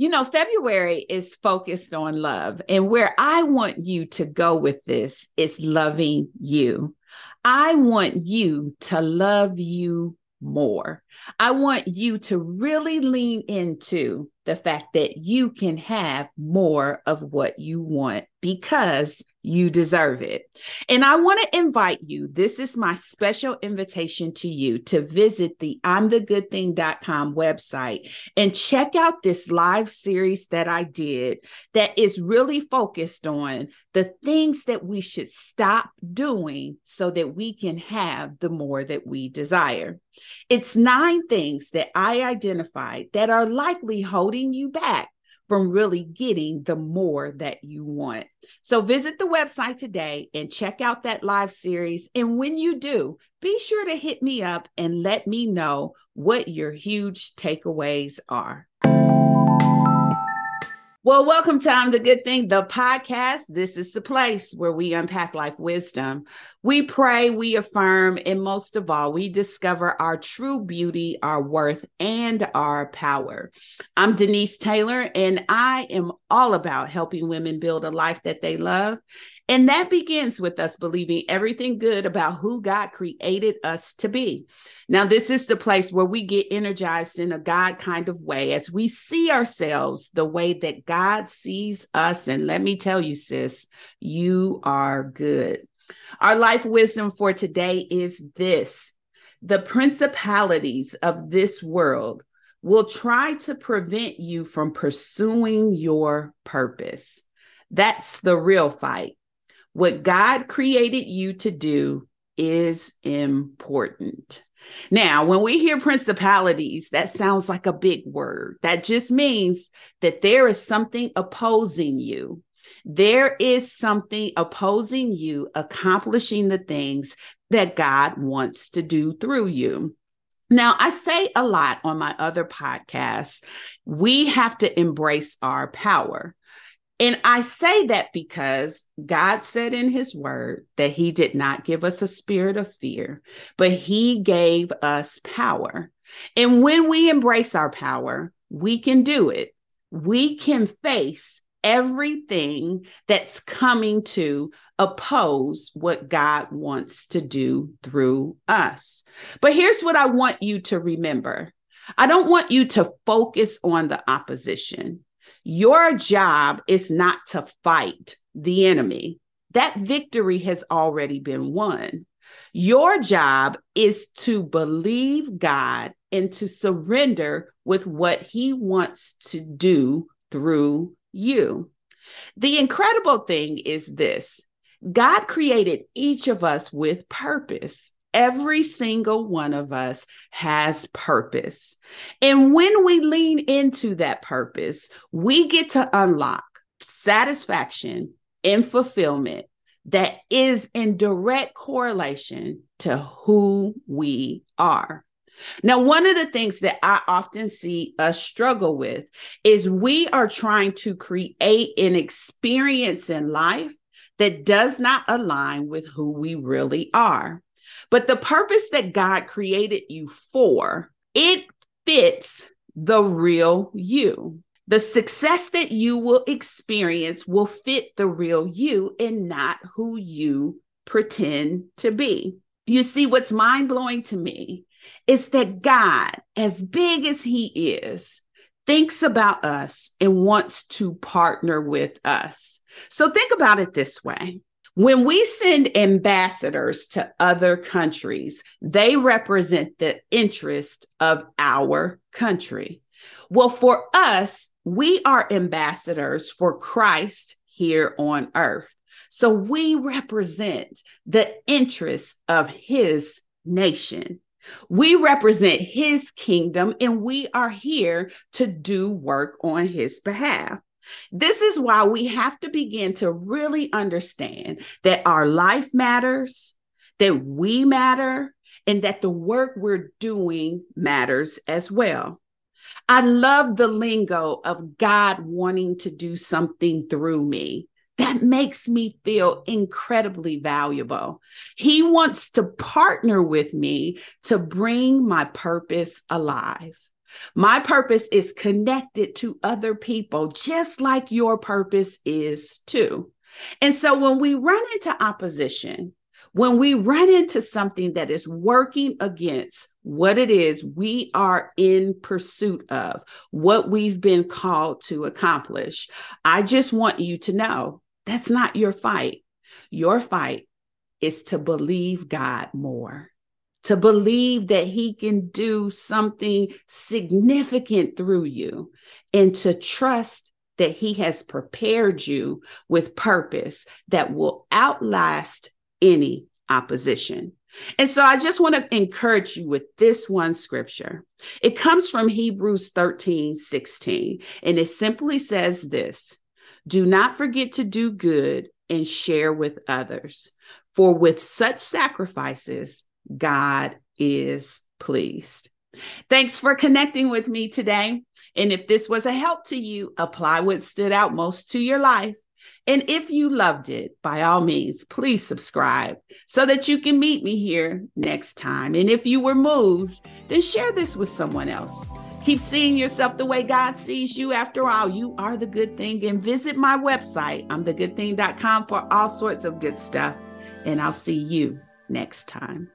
You know, February is focused on love. And where I want you to go with this is loving you. I want you to love you more. I want you to really lean into the fact that you can have more of what you want because you deserve it. And I want to invite you. This is my special invitation to you to visit the I'm the good thing.com website and check out this live series that I did that is really focused on the things that we should stop doing so that we can have the more that we desire. It's nine things that I identified that are likely holding you back from really getting the more that you want. So visit the website today and check out that live series. And when you do, be sure to hit me up and let me know what your huge takeaways are. Well, welcome to I'm the Good Thing, the podcast. This is the place where we unpack life wisdom. We pray, we affirm, and most of all, we discover our true beauty, our worth, and our power. I'm Denise Taylor, and I am all about helping women build a life that they love. And that begins with us believing everything good about who God created us to be. Now, this is the place where we get energized in a God kind of way as we see ourselves the way that God sees us. And let me tell you, sis, you are good. Our life wisdom for today is this the principalities of this world will try to prevent you from pursuing your purpose. That's the real fight. What God created you to do is important. Now, when we hear principalities, that sounds like a big word. That just means that there is something opposing you. There is something opposing you accomplishing the things that God wants to do through you. Now, I say a lot on my other podcasts, we have to embrace our power. And I say that because God said in his word that he did not give us a spirit of fear, but he gave us power. And when we embrace our power, we can do it. We can face everything that's coming to oppose what God wants to do through us. But here's what I want you to remember I don't want you to focus on the opposition. Your job is not to fight the enemy. That victory has already been won. Your job is to believe God and to surrender with what he wants to do through you. The incredible thing is this God created each of us with purpose. Every single one of us has purpose. And when we lean into that purpose, we get to unlock satisfaction and fulfillment that is in direct correlation to who we are. Now, one of the things that I often see us struggle with is we are trying to create an experience in life that does not align with who we really are. But the purpose that God created you for, it fits the real you. The success that you will experience will fit the real you and not who you pretend to be. You see, what's mind blowing to me is that God, as big as He is, thinks about us and wants to partner with us. So think about it this way when we send ambassadors to other countries, they represent the interest of our country. Well, for us, we are ambassadors for Christ here on earth. So we represent the interests of his nation. We represent his kingdom and we are here to do work on his behalf. This is why we have to begin to really understand that our life matters, that we matter, and that the work we're doing matters as well. I love the lingo of God wanting to do something through me. That makes me feel incredibly valuable. He wants to partner with me to bring my purpose alive. My purpose is connected to other people, just like your purpose is too. And so when we run into opposition, when we run into something that is working against what it is we are in pursuit of, what we've been called to accomplish, I just want you to know that's not your fight. Your fight is to believe God more, to believe that He can do something significant through you, and to trust that He has prepared you with purpose that will outlast any opposition. And so I just want to encourage you with this one scripture. It comes from Hebrews 13 16, and it simply says this Do not forget to do good and share with others, for with such sacrifices, God is pleased. Thanks for connecting with me today. And if this was a help to you, apply what stood out most to your life and if you loved it, by all means, please subscribe so that you can meet me here next time. And if you were moved, then share this with someone else. Keep seeing yourself the way God sees you. After all, you are the good thing. And visit my website, imthegoodthing.com, for all sorts of good stuff. And I'll see you next time.